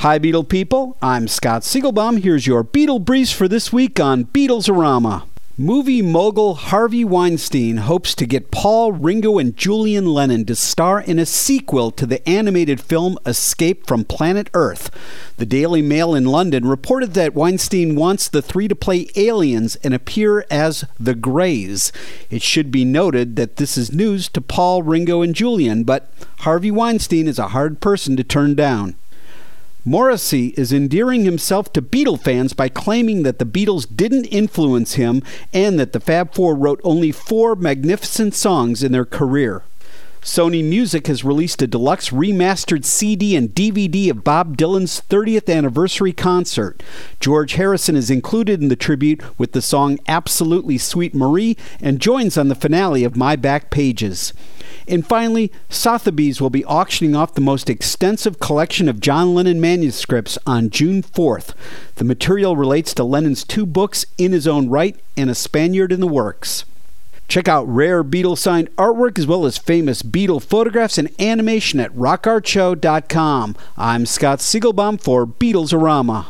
Hi, Beatle people. I'm Scott Segelbaum. Here's your Beatle Briefs for this week on Beatlesorama. Movie mogul Harvey Weinstein hopes to get Paul, Ringo, and Julian Lennon to star in a sequel to the animated film Escape from Planet Earth. The Daily Mail in London reported that Weinstein wants the three to play aliens and appear as the Greys. It should be noted that this is news to Paul, Ringo, and Julian, but Harvey Weinstein is a hard person to turn down. Morrissey is endearing himself to Beatle fans by claiming that the Beatles didn't influence him and that the Fab Four wrote only four magnificent songs in their career. Sony Music has released a deluxe remastered CD and DVD of Bob Dylan's 30th anniversary concert. George Harrison is included in the tribute with the song Absolutely Sweet Marie and joins on the finale of My Back Pages. And finally, Sotheby's will be auctioning off the most extensive collection of John Lennon manuscripts on June 4th. The material relates to Lennon's two books, In His Own Write and A Spaniard in the Works. Check out rare Beatle signed artwork as well as famous Beatle photographs and animation at rockartshow.com. I'm Scott Segelbaum for Beatlesorama.